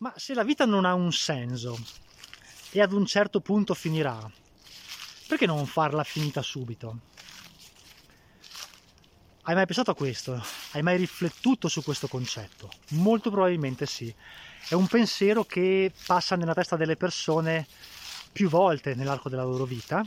Ma se la vita non ha un senso e ad un certo punto finirà, perché non farla finita subito? Hai mai pensato a questo? Hai mai riflettuto su questo concetto? Molto probabilmente sì. È un pensiero che passa nella testa delle persone più volte nell'arco della loro vita,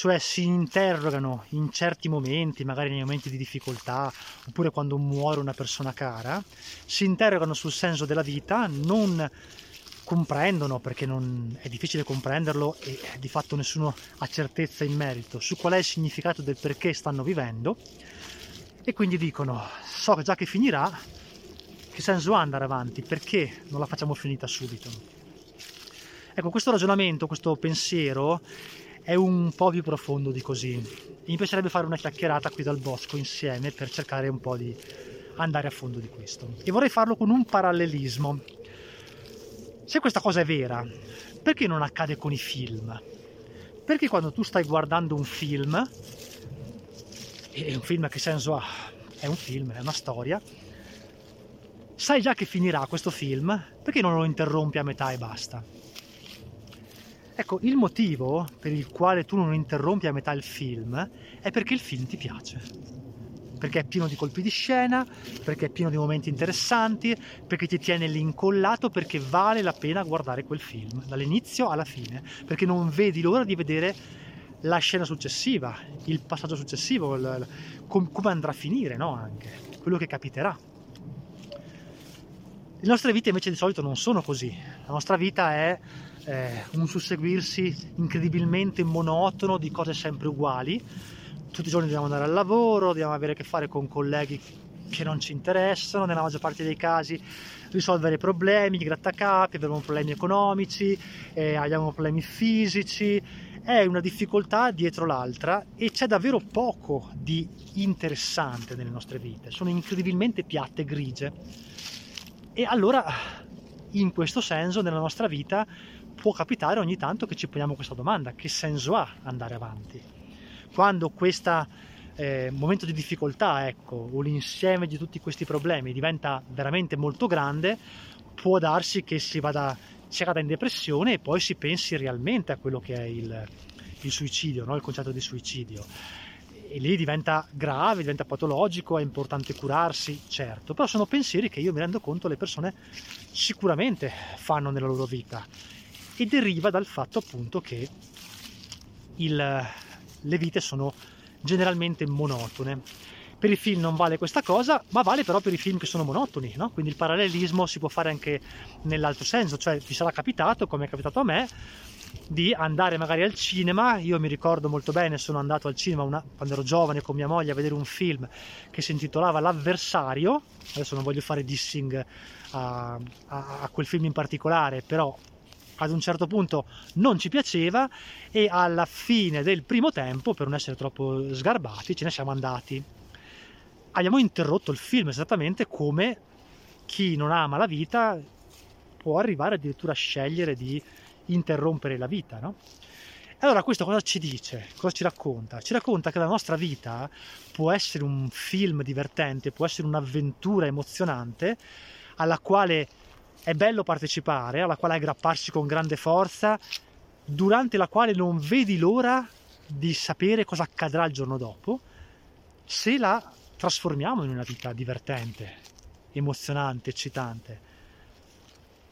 cioè si interrogano in certi momenti, magari nei momenti di difficoltà, oppure quando muore una persona cara, si interrogano sul senso della vita, non comprendono, perché non, è difficile comprenderlo e di fatto nessuno ha certezza in merito su qual è il significato del perché stanno vivendo e quindi dicono so già che finirà, che senso ha andare avanti, perché non la facciamo finita subito? Ecco, questo ragionamento, questo pensiero è un po' più profondo di così. Mi piacerebbe fare una chiacchierata qui dal bosco insieme per cercare un po' di andare a fondo di questo. E vorrei farlo con un parallelismo. Se questa cosa è vera, perché non accade con i film? Perché quando tu stai guardando un film, e un film che senso ha? È un film, è una storia, sai già che finirà questo film, perché non lo interrompi a metà e basta? Ecco, il motivo per il quale tu non interrompi a metà il film è perché il film ti piace. Perché è pieno di colpi di scena, perché è pieno di momenti interessanti, perché ti tiene lì incollato, perché vale la pena guardare quel film, dall'inizio alla fine, perché non vedi l'ora di vedere la scena successiva, il passaggio successivo, il, il, com, come andrà a finire, no? Anche quello che capiterà. Le nostre vite invece di solito non sono così. La nostra vita è eh, un susseguirsi incredibilmente monotono di cose sempre uguali. Tutti i giorni dobbiamo andare al lavoro, dobbiamo avere a che fare con colleghi che non ci interessano, nella maggior parte dei casi risolvere problemi, grattacapi, abbiamo problemi economici, eh, abbiamo problemi fisici, è una difficoltà dietro l'altra e c'è davvero poco di interessante nelle nostre vite, sono incredibilmente piatte, grigie. E allora, in questo senso, nella nostra vita può capitare ogni tanto che ci poniamo questa domanda, che senso ha andare avanti? Quando questo eh, momento di difficoltà, ecco, o l'insieme di tutti questi problemi diventa veramente molto grande, può darsi che si vada, si cada in depressione e poi si pensi realmente a quello che è il, il suicidio, no? il concetto di suicidio. E lì diventa grave, diventa patologico, è importante curarsi, certo, però sono pensieri che io mi rendo conto le persone sicuramente fanno nella loro vita e deriva dal fatto appunto che il, le vite sono generalmente monotone. Per i film non vale questa cosa, ma vale però per i film che sono monotoni, no? quindi il parallelismo si può fare anche nell'altro senso, cioè vi sarà capitato, come è capitato a me, di andare magari al cinema. Io mi ricordo molto bene, sono andato al cinema una, quando ero giovane con mia moglie a vedere un film che si intitolava L'avversario. Adesso non voglio fare dissing a, a, a quel film in particolare, però ad un certo punto non ci piaceva e alla fine del primo tempo, per non essere troppo sgarbati, ce ne siamo andati. Abbiamo interrotto il film esattamente come chi non ama la vita può arrivare addirittura a scegliere di interrompere la vita, no? Allora questo cosa ci dice? Cosa ci racconta? Ci racconta che la nostra vita può essere un film divertente, può essere un'avventura emozionante alla quale è bello partecipare, alla quale aggrapparsi con grande forza, durante la quale non vedi l'ora di sapere cosa accadrà il giorno dopo, se la trasformiamo in una vita divertente, emozionante, eccitante.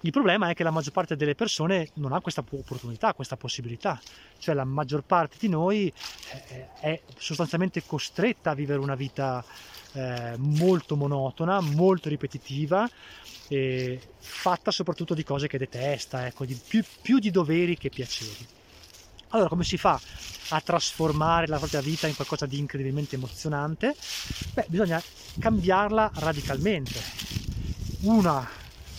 Il problema è che la maggior parte delle persone non ha questa opportunità, questa possibilità, cioè la maggior parte di noi eh, è sostanzialmente costretta a vivere una vita eh, molto monotona, molto ripetitiva, fatta soprattutto di cose che detesta, ecco, di più, più di doveri che piaceri. Allora, come si fa a trasformare la propria vita in qualcosa di incredibilmente emozionante? Beh, bisogna cambiarla radicalmente. Una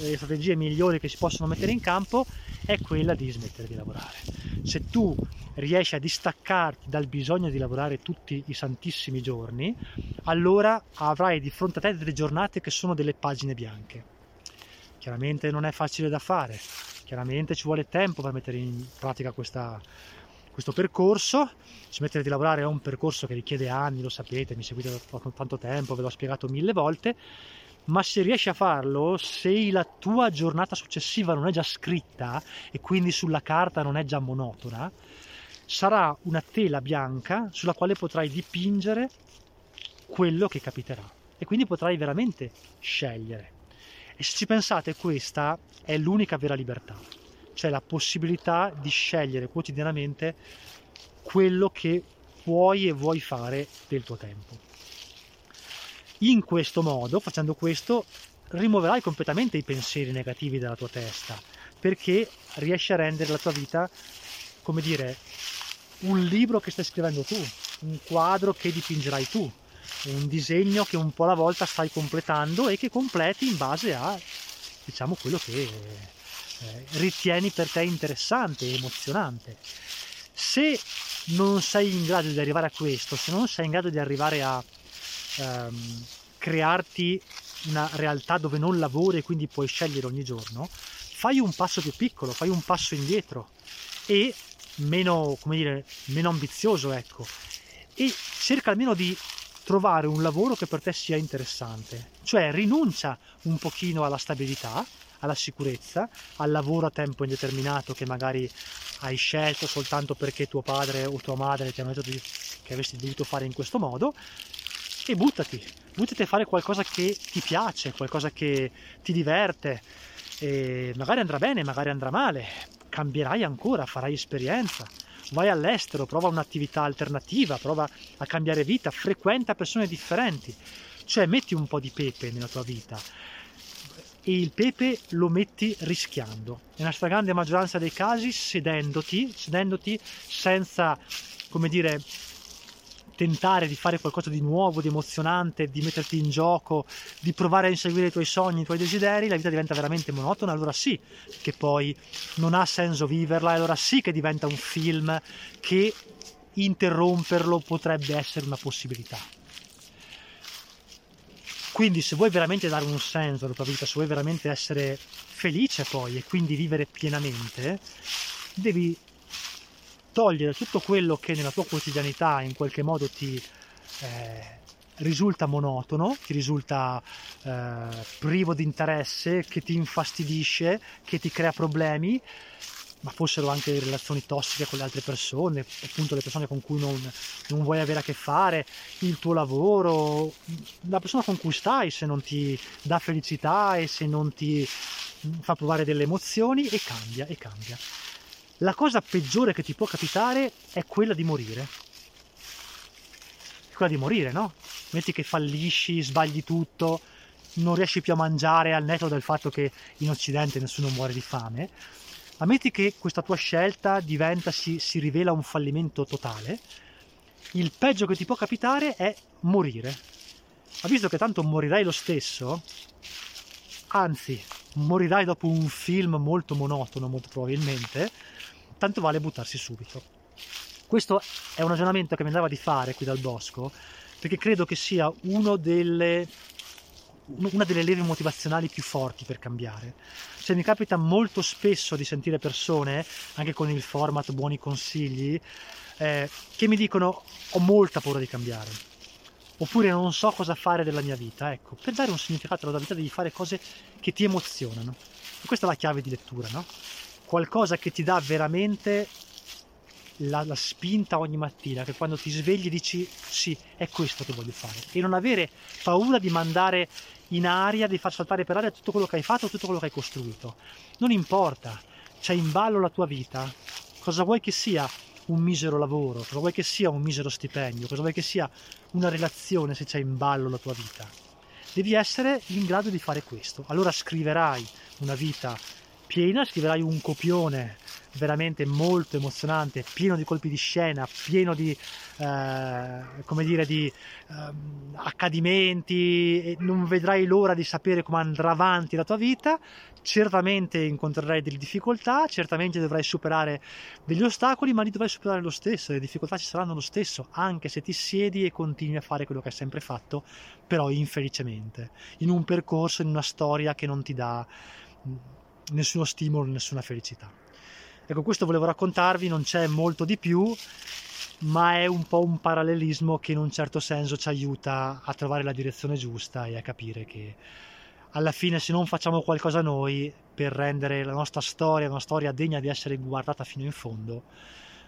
delle strategie migliori che si possono mettere in campo è quella di smettere di lavorare. Se tu riesci a distaccarti dal bisogno di lavorare tutti i santissimi giorni, allora avrai di fronte a te delle giornate che sono delle pagine bianche Chiaramente non è facile da fare, chiaramente ci vuole tempo per mettere in pratica questa, questo percorso. Smettere di lavorare è un percorso che richiede anni, lo sapete, mi seguite da tanto tempo, ve l'ho spiegato mille volte, ma se riesci a farlo, se la tua giornata successiva non è già scritta e quindi sulla carta non è già monotona, sarà una tela bianca sulla quale potrai dipingere quello che capiterà e quindi potrai veramente scegliere. E se ci pensate, questa è l'unica vera libertà, cioè la possibilità di scegliere quotidianamente quello che puoi e vuoi fare del tuo tempo. In questo modo, facendo questo, rimuoverai completamente i pensieri negativi dalla tua testa, perché riesci a rendere la tua vita, come dire, un libro che stai scrivendo tu, un quadro che dipingerai tu, un disegno che un po' alla volta stai completando e che completi in base a, diciamo, quello che eh, ritieni per te interessante e emozionante. Se non sei in grado di arrivare a questo, se non sei in grado di arrivare a ehm, crearti una realtà dove non lavori e quindi puoi scegliere ogni giorno, fai un passo più piccolo, fai un passo indietro e meno, come dire, meno ambizioso, ecco, e cerca almeno di trovare un lavoro che per te sia interessante, cioè rinuncia un pochino alla stabilità, alla sicurezza, al lavoro a tempo indeterminato che magari hai scelto soltanto perché tuo padre o tua madre ti hanno detto che avresti dovuto fare in questo modo e buttati, buttati a fare qualcosa che ti piace, qualcosa che ti diverte. E magari andrà bene, magari andrà male, cambierai ancora, farai esperienza, vai all'estero, prova un'attività alternativa, prova a cambiare vita, frequenta persone differenti, cioè metti un po' di pepe nella tua vita. E il pepe lo metti rischiando. Nella stragrande maggioranza dei casi sedendoti, sedendoti senza, come dire, tentare di fare qualcosa di nuovo, di emozionante, di metterti in gioco, di provare a inseguire i tuoi sogni, i tuoi desideri, la vita diventa veramente monotona, allora sì che poi non ha senso viverla, allora sì che diventa un film che interromperlo potrebbe essere una possibilità. Quindi se vuoi veramente dare un senso alla tua vita, se vuoi veramente essere felice poi e quindi vivere pienamente, devi togliere tutto quello che nella tua quotidianità in qualche modo ti eh, risulta monotono, ti risulta eh, privo di interesse, che ti infastidisce, che ti crea problemi, ma fossero anche relazioni tossiche con le altre persone, appunto le persone con cui non, non vuoi avere a che fare, il tuo lavoro, la persona con cui stai se non ti dà felicità e se non ti fa provare delle emozioni e cambia e cambia la cosa peggiore che ti può capitare è quella di morire. Quella di morire, no? Metti che fallisci, sbagli tutto, non riesci più a mangiare al netto del fatto che in Occidente nessuno muore di fame. Ma metti che questa tua scelta diventa, si, si rivela un fallimento totale. Il peggio che ti può capitare è morire. Ma visto che tanto morirai lo stesso, anzi, morirai dopo un film molto monotono, molto probabilmente, tanto vale buttarsi subito. Questo è un ragionamento che mi andava di fare qui dal bosco, perché credo che sia delle, una delle leve motivazionali più forti per cambiare. Cioè, mi capita molto spesso di sentire persone, anche con il format Buoni Consigli, eh, che mi dicono ho molta paura di cambiare, oppure non so cosa fare della mia vita. Ecco, per dare un significato alla vita devi fare cose che ti emozionano. E questa è la chiave di lettura, no? qualcosa che ti dà veramente la, la, spinta ogni mattina, che quando ti svegli dici sì, è questo che voglio fare. E non avere paura di mandare in aria, di far saltare per aria tutto quello che hai fatto, tutto quello che hai costruito. Non importa, c'è in ballo la tua vita. Cosa vuoi che sia un misero lavoro? Cosa vuoi che sia un misero stipendio? Cosa vuoi che sia una relazione se c'è in ballo la tua vita? Devi essere in grado di fare questo. Allora scriverai una vita piena, scriverai un copione veramente molto emozionante, pieno di colpi di scena, pieno di, eh, come dire, di eh, accadimenti e non vedrai l'ora di sapere come andrà avanti la tua vita. Certamente incontrerai delle difficoltà, certamente dovrai superare degli ostacoli, ma li dovrai superare lo stesso, le difficoltà ci saranno lo stesso, anche se ti siedi e continui a fare quello che hai sempre fatto, però infelicemente, in un percorso, in una storia che non ti dà nessuno stimolo, nessuna felicità. Ecco, questo volevo raccontarvi, non c'è molto di più, ma è un po' un parallelismo che in un certo senso ci aiuta a trovare la direzione giusta e a capire che alla fine se non facciamo qualcosa noi per rendere la nostra storia una storia degna di essere guardata fino in fondo,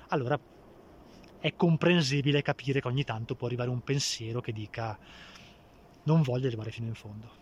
allora è comprensibile capire che ogni tanto può arrivare un pensiero che dica non voglio arrivare fino in fondo.